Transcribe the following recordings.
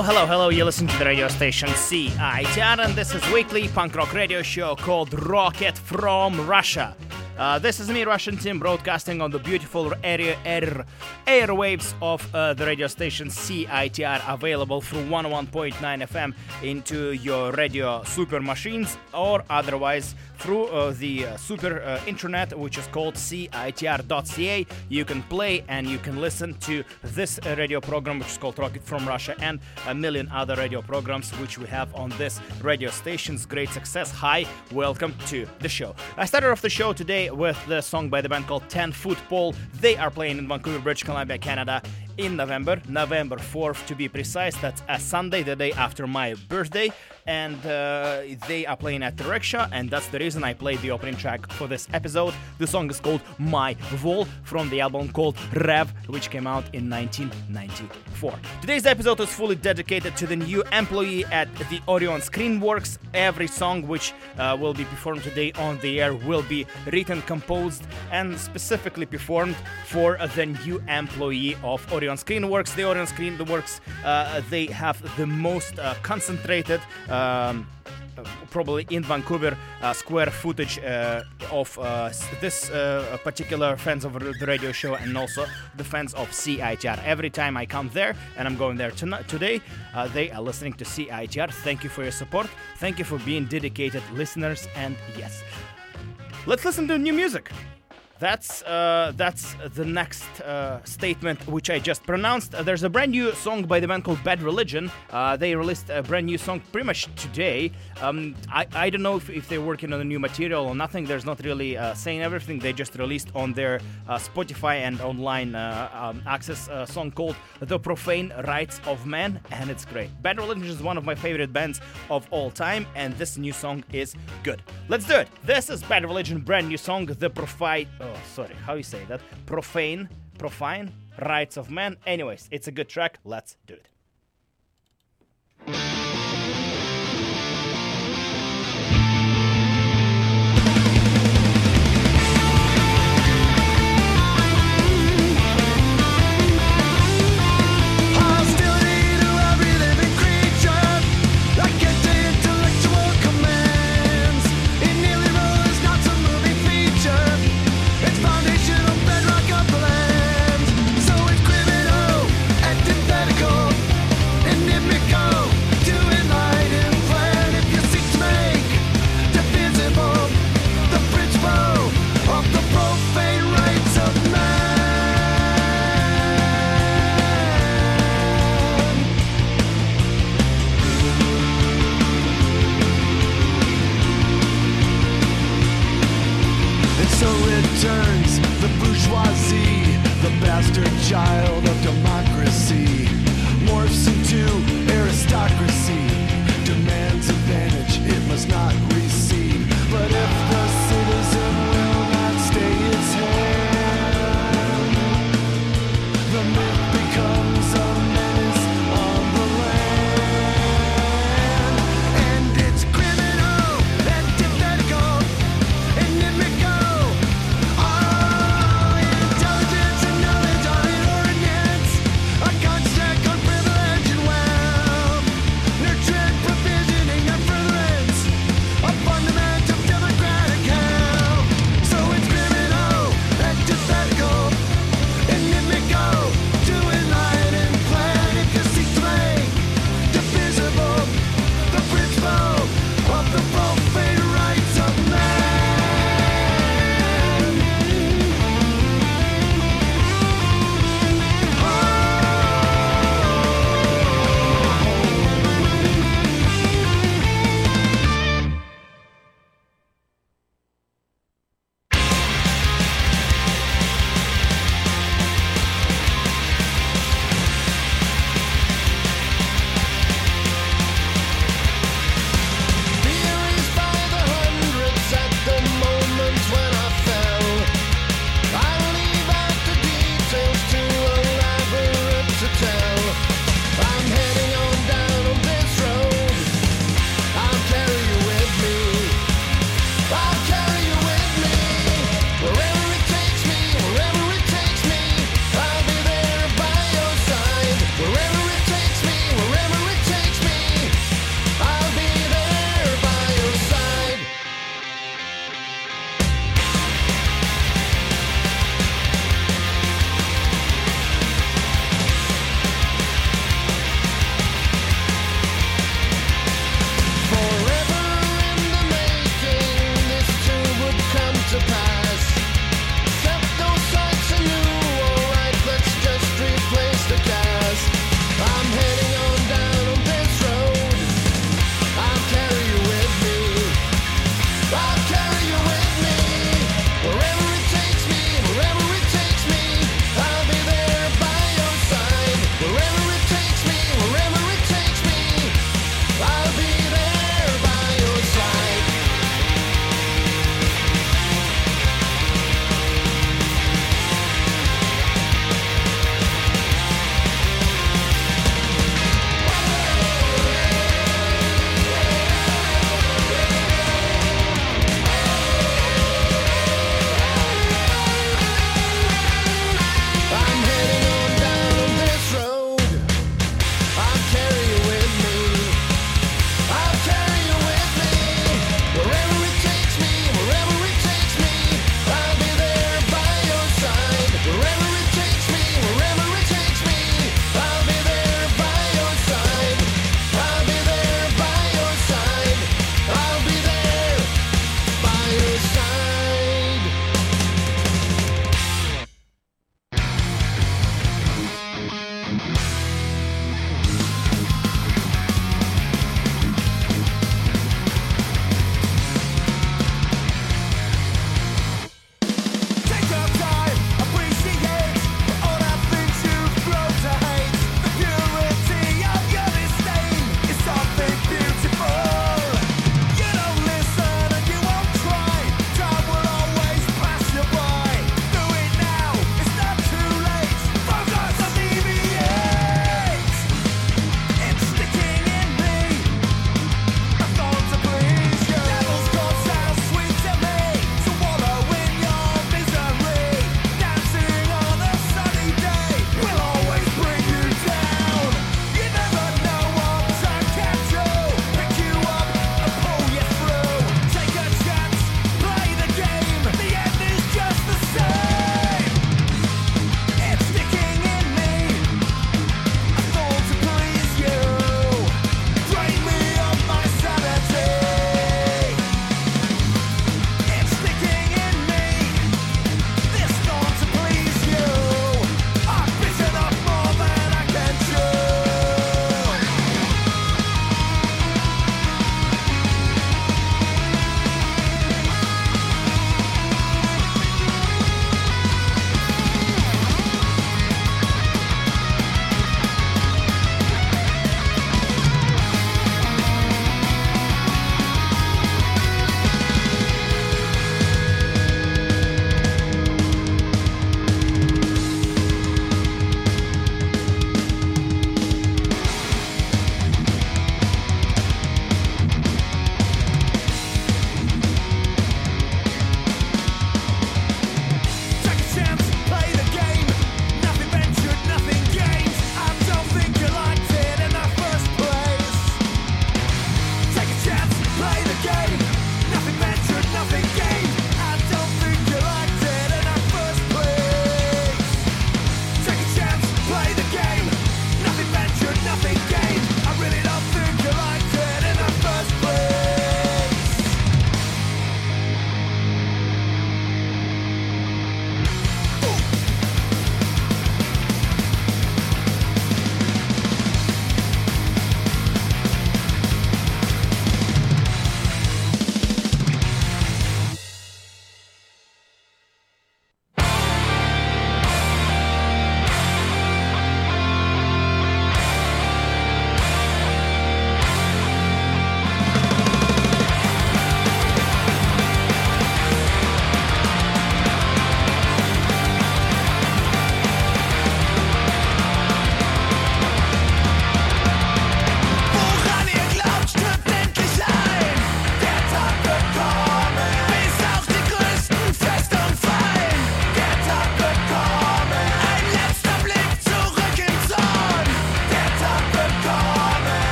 Hello, hello, hello. You're listening to the radio station CITR, and this is weekly punk rock radio show called Rocket from Russia. Uh, this is me, Russian Tim, broadcasting on the beautiful area, air, airwaves of uh, the radio station CITR, available through 101.9 FM into your radio super machines or otherwise through uh, the uh, super uh, internet, which is called CITR.ca. You can play and you can listen to this uh, radio program, which is called Rocket from Russia, and a million other radio programs which we have on this radio station's great success. Hi, welcome to the show. I started off the show today with the song by the band called 10 Foot Pole. They are playing in Vancouver, British Columbia, Canada in November, November 4th to be precise. That's a Sunday, the day after my birthday. And uh, they are playing at rickshaw, and that's the reason I played the opening track for this episode. The song is called My Vol from the album called Rev, which came out in 1994. Today's episode is fully dedicated to the new employee at the Orion Screenworks. Every song which uh, will be performed today on the air will be written, composed, and specifically performed for the new employee of Orion Screenworks. The Orion Screenworks, uh, they have the most uh, concentrated. Um, probably in Vancouver uh, square footage uh, of uh, this particular fans of the radio show and also the fans of CITR. Every time I come there, and I'm going there tonight, today, they are listening to CITR. Thank you for your support. Thank you for being dedicated listeners. And yes, let's listen to new music. That's uh, that's the next uh, statement which I just pronounced. Uh, there's a brand new song by the band called Bad Religion. Uh, they released a brand new song pretty much today. Um, I, I don't know if, if, they're working on a new material or nothing. There's not really uh, saying everything. They just released on their uh, Spotify and online um, access a song called The Profane Rights of Man, and it's great. Bad Religion is one of my favorite bands of all time, and this new song is good. Let's do it. This is Bad Religion, brand new song, The Profane oh, sorry, how you say that? Profane, profane, rights of man. Anyways, it's a good track. Let's do it. bastard child of democracy morphs into aristocracy.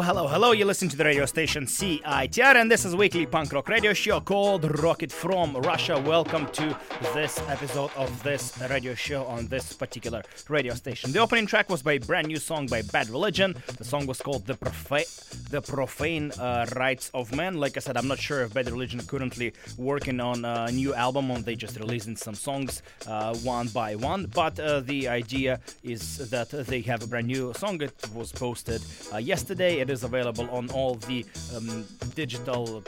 Hello, hello. You're listening to the radio station CITR, and this is weekly punk rock radio show called Rocket from Russia. Welcome to this episode of this radio show on this particular radio station. The opening track was by a brand new song by Bad Religion. The song was called "The, Profa- the Profane uh, Rights of Man." Like I said, I'm not sure if Bad Religion currently working on a new album, or they just releasing some songs uh, one by one. But uh, the idea is that they have a brand new song. It was posted uh, yesterday it is available on all the um, digital,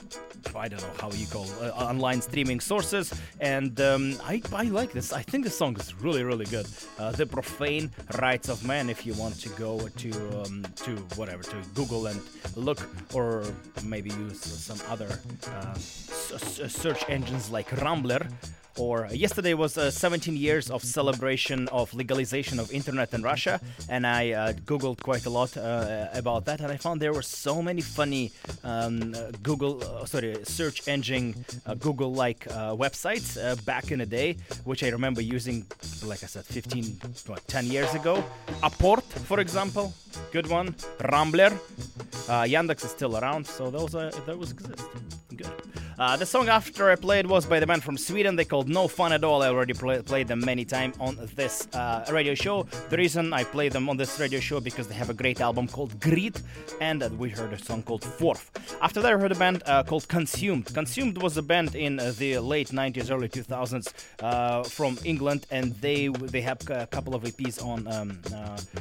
I don't know how you call uh, online streaming sources. And um, I, I like this. I think the song is really, really good. Uh, the Profane Rights of Man. If you want to go to um, to whatever to Google and look, or maybe use some other uh, search engines like Rambler or yesterday was uh, 17 years of celebration of legalization of internet in Russia, and I uh, googled quite a lot uh, about that, and I found there were so many funny um, Google, uh, sorry, search engine uh, Google-like uh, websites back in the day, which I remember using, like I said, 15, what, 10 years ago. Aport, for example, good one. Rambler, Yandex is still around, so those are those exist. Good. Uh, the song after I played was by the band from Sweden. They called No Fun at All. I already play, played them many times on this uh, radio show. The reason I play them on this radio show because they have a great album called Grit, and uh, we heard a song called Fourth. After that, I heard a band uh, called Consumed. Consumed was a band in uh, the late 90s, early 2000s uh, from England, and they they have a couple of EPs on um,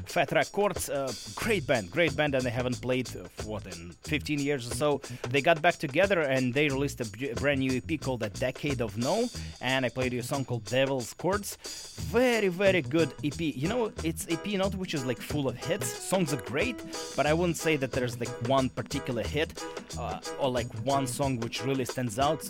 Fat Records. great band, great band, and they haven't played for what in 15 years or so. They got back together and they released a brand new EP called A Decade of No, and I played you a song called Devil's Chords. Very, very good EP. You know, it's EP not which is like full of hits. Songs are great, but I wouldn't say that there's like one particular hit uh, or like one song which really stands out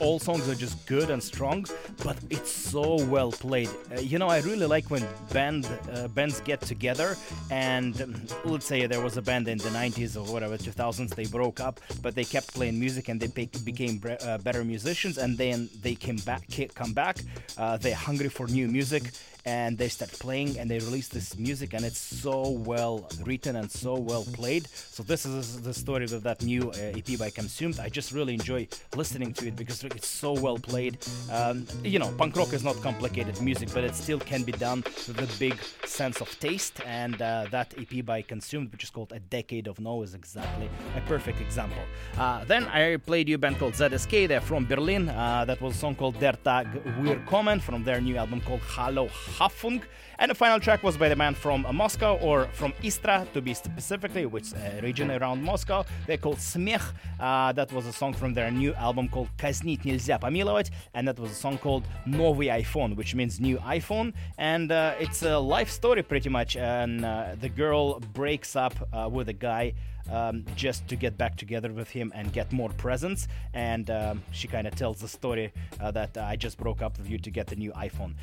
all songs are just good and strong, but it's so well played. Uh, you know, I really like when band uh, bands get together, and um, let's say there was a band in the 90s or whatever 2000s, they broke up, but they kept playing music and they became bre- uh, better musicians, and then they came back, come back. Uh, they're hungry for new music, and they start playing and they release this music and it's so well written and so well played. So this is the story of that new uh, ep by consumed. I just really enjoy listening to it because it's so well played. Um, you know punk rock is not complicated music but it still can be done with a big sense of taste. And uh, that ep by consumed which is called a decade of no is exactly a perfect example. Uh, then i played you a band called zsk they're from berlin. Uh, that was a song called der tag. Wir kommen from their new album called hallo Hafung. And the final track was by the man from Moscow, or from Istra to be specifically, which uh, region around Moscow. They're called Smech. Uh, that was a song from their new album called Казнить нельзя помиловать, and that was a song called Новый iPhone, which means new iPhone. And uh, it's a life story pretty much. And uh, the girl breaks up uh, with a guy. Um, just to get back together with him and get more presents. And um, she kind of tells the story uh, that I just broke up with you to get the new iPhone.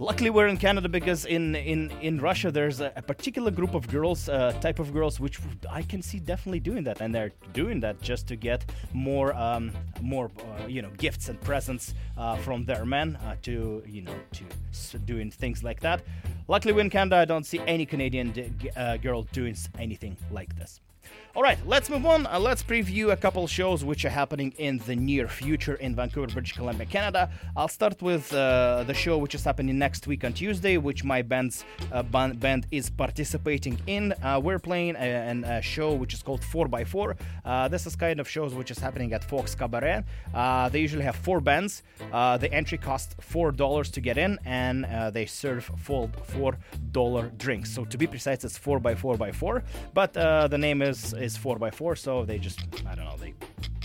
Luckily, we're in Canada because in in in Russia there's a, a particular group of girls, uh, type of girls, which I can see definitely doing that, and they're doing that just to get more um, more uh, you know gifts and presents uh, from their men uh, to you know to doing things like that. Luckily, we're in Canada. I don't see any Canadian uh, girl doing anything like this. All right, let's move on. Uh, let's preview a couple shows which are happening in the near future in Vancouver, British Columbia, Canada. I'll start with uh, the show which is happening next week on Tuesday, which my band's uh, band is participating in. Uh, we're playing a, a, show which is called 4x4. Uh, this is kind of shows which is happening at Fox Cabaret. Uh, they usually have four bands. the entry costs four dollars to get in, and they serve full four dollar drinks. So to be precise, it's 4x4x4. But the name is is 4x4, so they just, I don't know, they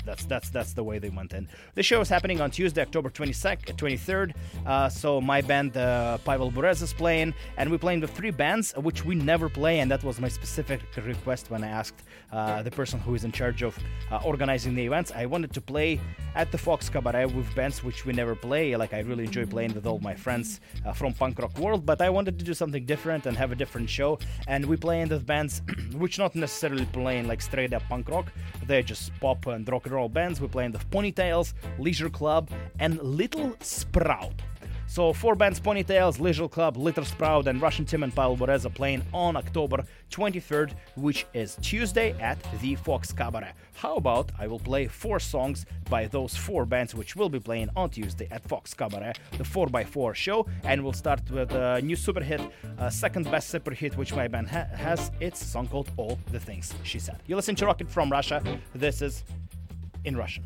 that's that's that's the way they went in. The show is happening on Tuesday, October 22nd, 23rd. Uh, so my band, uh, Pavel Burez, is playing, and we're playing with three bands, which we never play, and that was my specific request when I asked uh, the person who is in charge of uh, organizing the events. I wanted to play at the Fox Cabaret with bands which we never play. Like I really enjoy playing with all my friends uh, from punk rock world, but I wanted to do something different and have a different show. And we play in with bands which not necessarily playing like straight up punk rock. They're just pop and rock and roll bands. We play in the Ponytails, Leisure Club, and Little Sprout. So four bands Ponytails, Leisure Club, Little Sprout, and Russian Tim and Pavel Borez are playing on October 23rd, which is Tuesday at the Fox Cabaret. How about I will play four songs by those four bands which will be playing on Tuesday at Fox Cabaret, the 4x4 show, and we'll start with a new super hit, uh, second best super hit which my band ha- has. It's a song called All the Things She Said. You listen to Rocket from Russia. This is in Russian.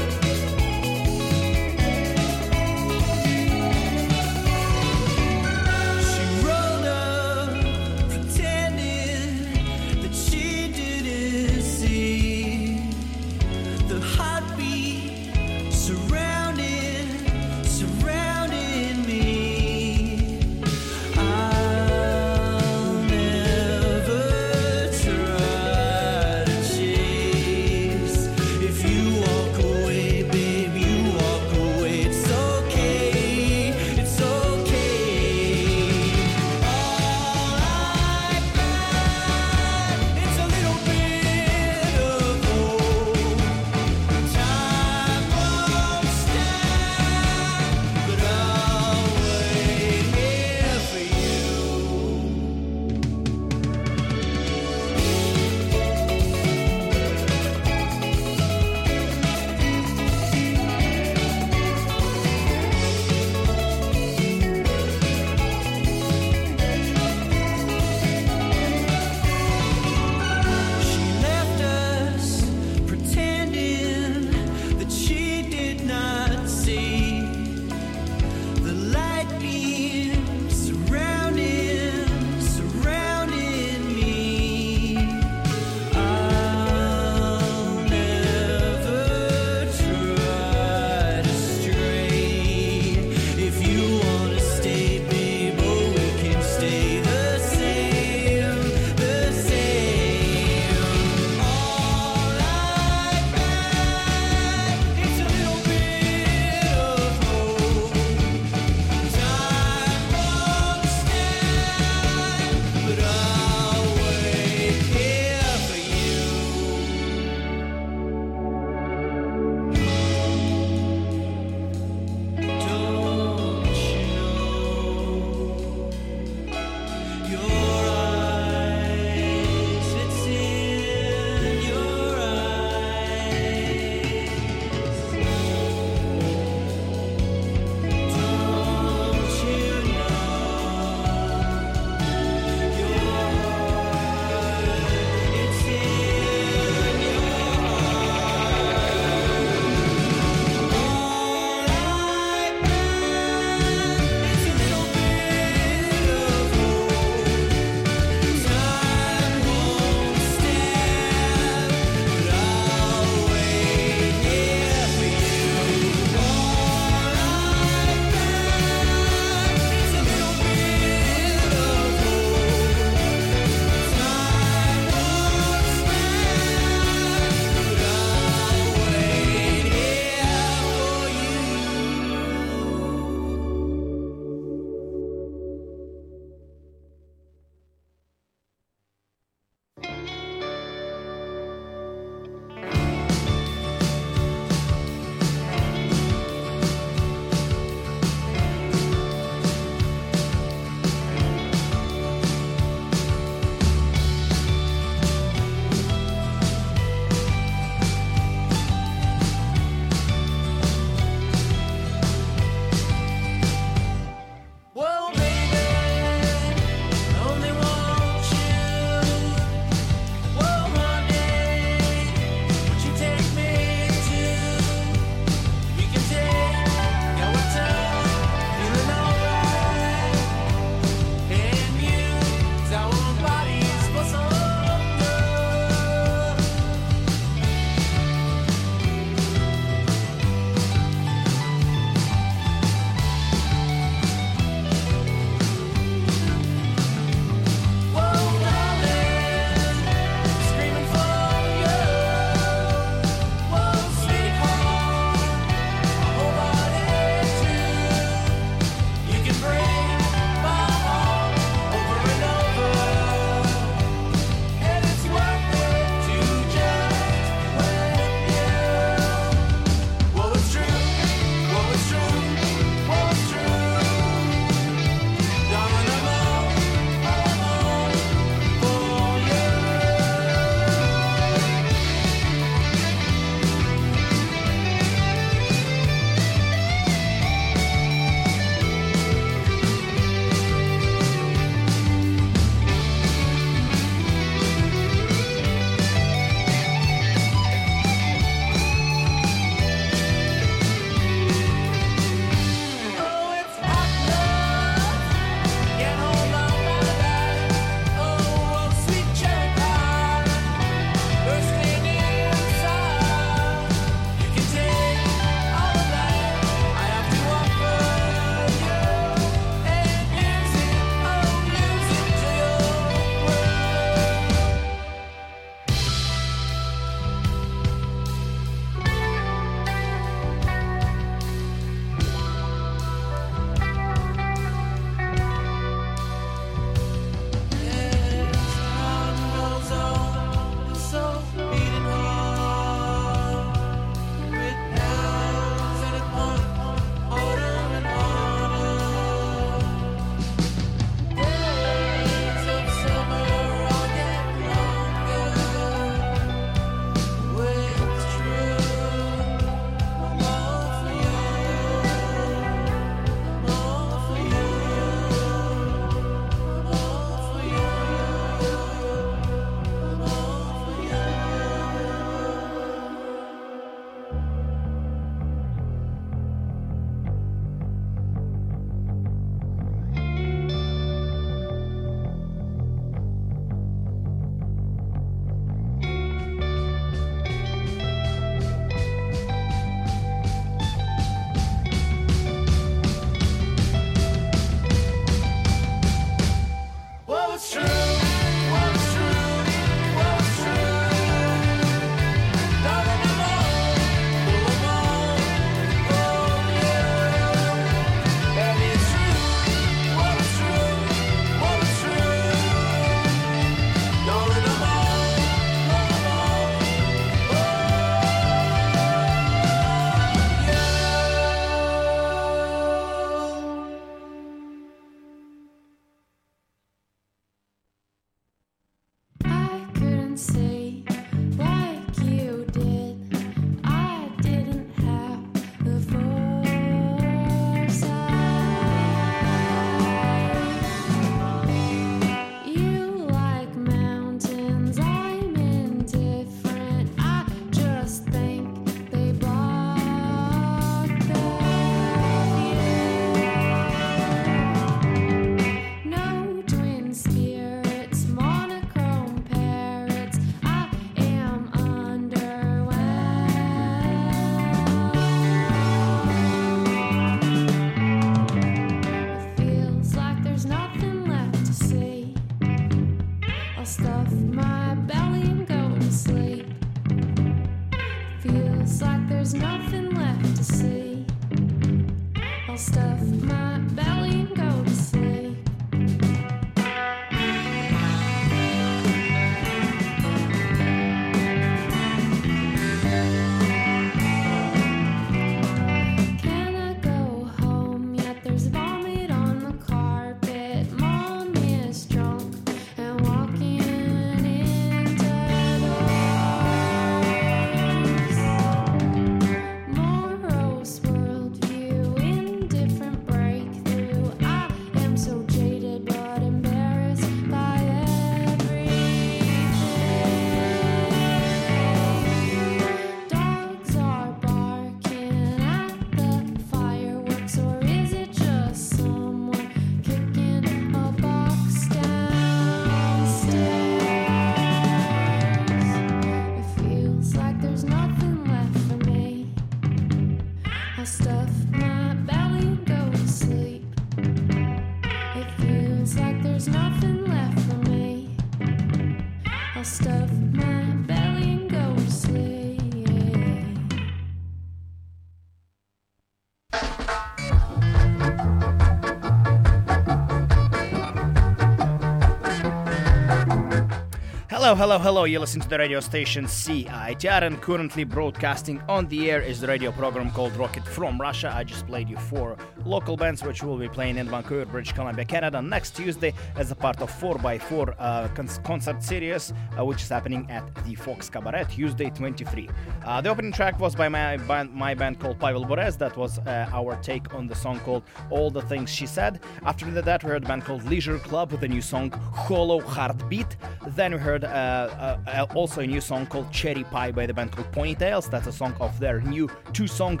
Hello, hello, hello. You listen to the radio station CITR and currently broadcasting on the air is the radio program called Rocket from Russia. I just played you four local bands which will be playing in Vancouver, British Columbia, Canada next Tuesday as a part of 4x4 uh, concert series uh, which is happening at the Fox Cabaret Tuesday 23. Uh, the opening track was by my band, my band called Pavel Borez. That was uh, our take on the song called All the Things She Said. After that, we heard a band called Leisure Club with a new song Hollow Heartbeat. Then we heard uh, uh, also a new song called Cherry Pie by the band called Ponytails. That's a song of their new two song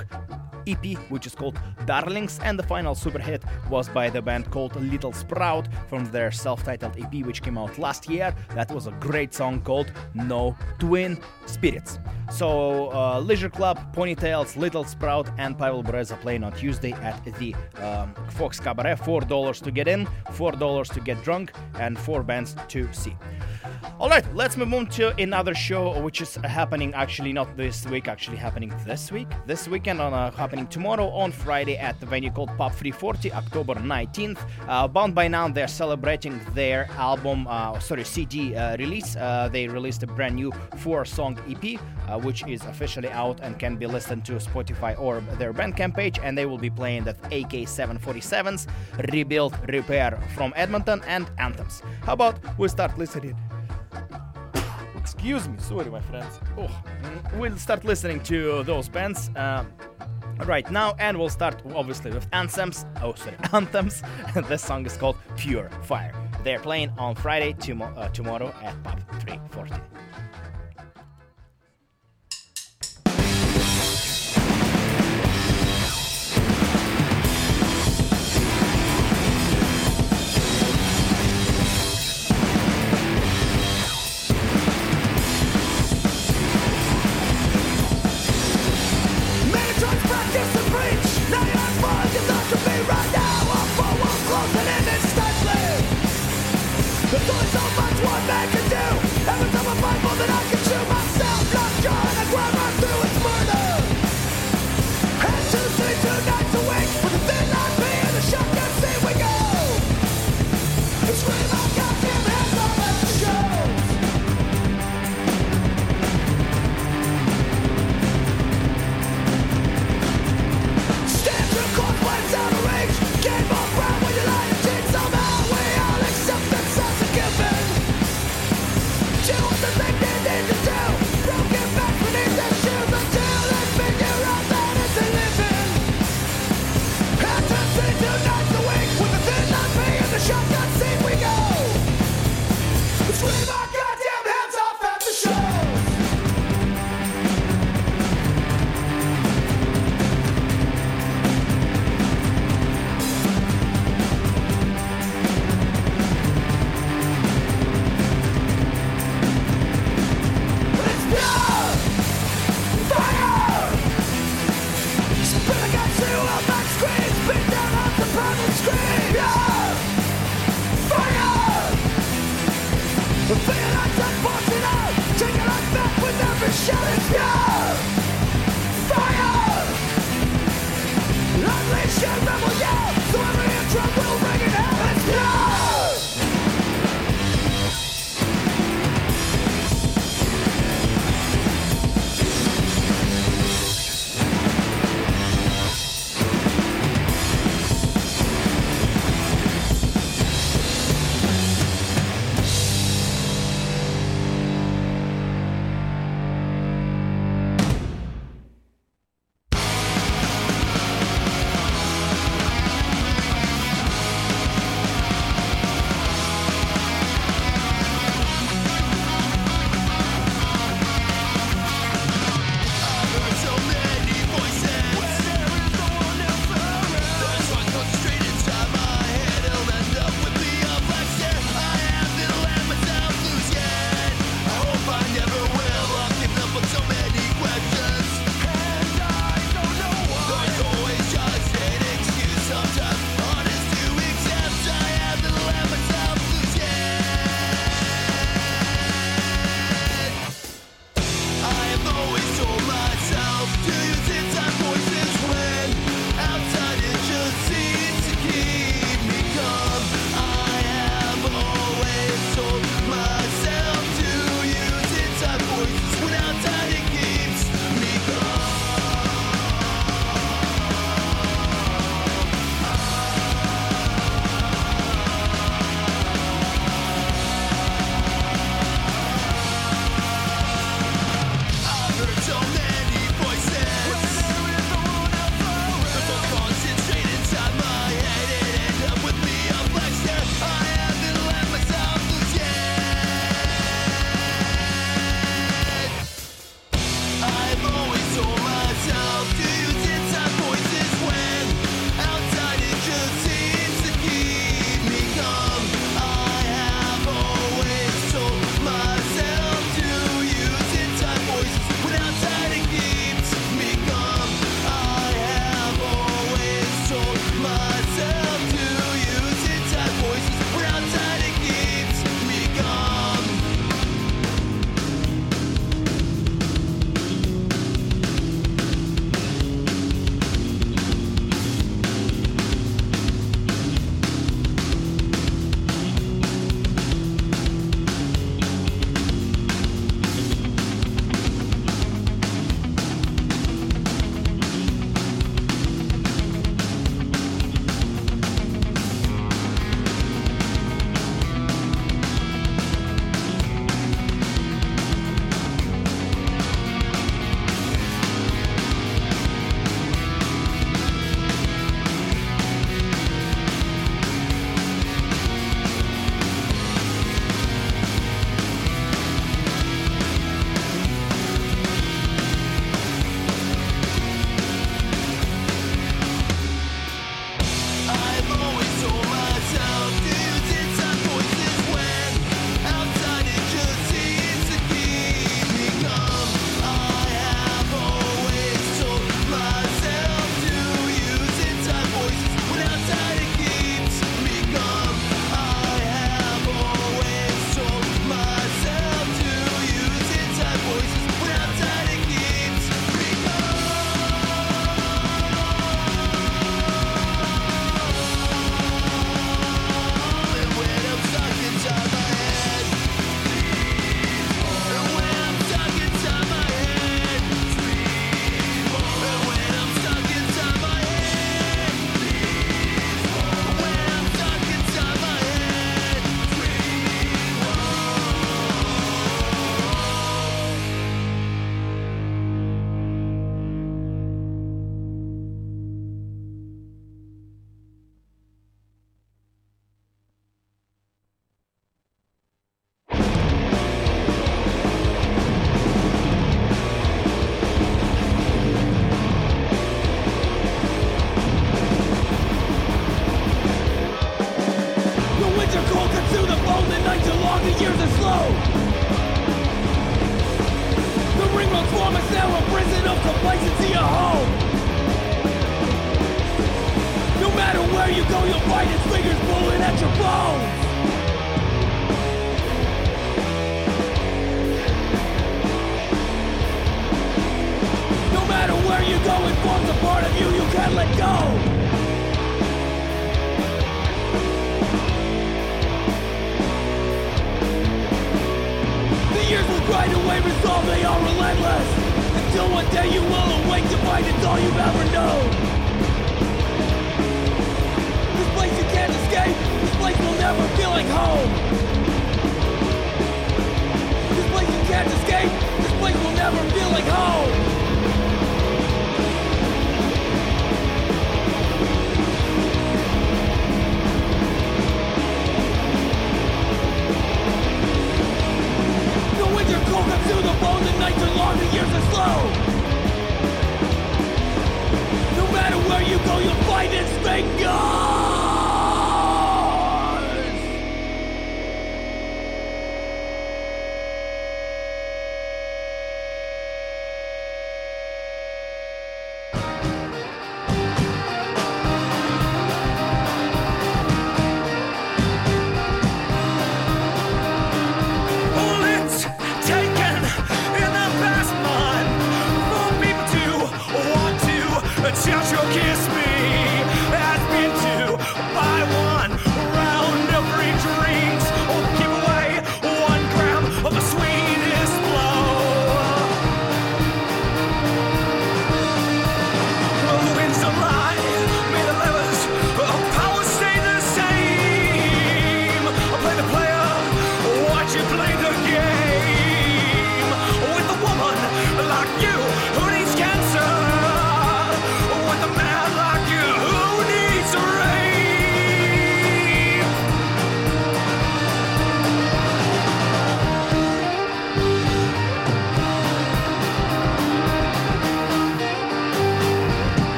EP, which is called Darlings, and the final super hit was by the band called Little Sprout from their self titled EP, which came out last year. That was a great song called No Twin Spirits. So, uh, Leisure Club, Ponytails, Little Sprout, and Pavel Bereza playing on Tuesday at the um, Fox Cabaret. $4 to get in, $4 to get drunk, and four bands to see. All right, let's move on to another show which is happening actually not this week, actually happening this week, this weekend on uh, happening tomorrow on Friday at the venue called Pub 340, October 19th. Uh, Bound by None, they're celebrating their album, uh, sorry, CD uh, release. Uh, they released a brand new four-song EP, uh, which is officially out and can be listened to Spotify or their Bandcamp page, and they will be playing the AK-747s, Rebuild, Repair from Edmonton, and Anthems. How about we start listening? Excuse me, sorry, my friends. Oh, we'll start listening to those bands uh, right now, and we'll start obviously with anthems. Oh, sorry, anthems. this song is called Pure Fire. They're playing on Friday uh, tomorrow at Pub 340.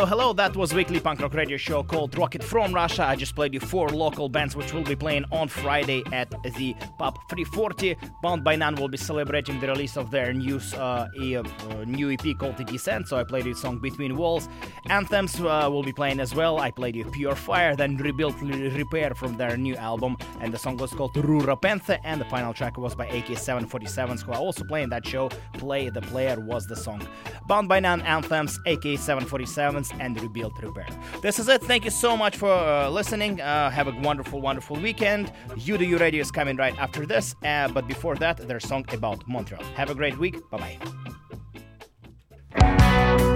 Hello, hello. That was weekly punk rock radio show called Rocket from Russia. I just played you four local bands which will be playing on Friday at the Pub 340. Bound by None will be celebrating the release of their new uh, uh, new EP called The Descent. So I played you song Between Walls. Anthems uh, will be playing as well. I played Pure Fire, then Rebuild Repair from their new album, and the song was called Rura Panther. And the final track was by AK747s, who are also playing that show. Play the Player was the song. Bound by None Anthems, AK747s, and Rebuild Repair. This is it. Thank you so much for uh, listening. Uh, have a wonderful, wonderful weekend. You Do You Radio is coming right after this. Uh, but before that, their song about Montreal. Have a great week. Bye bye.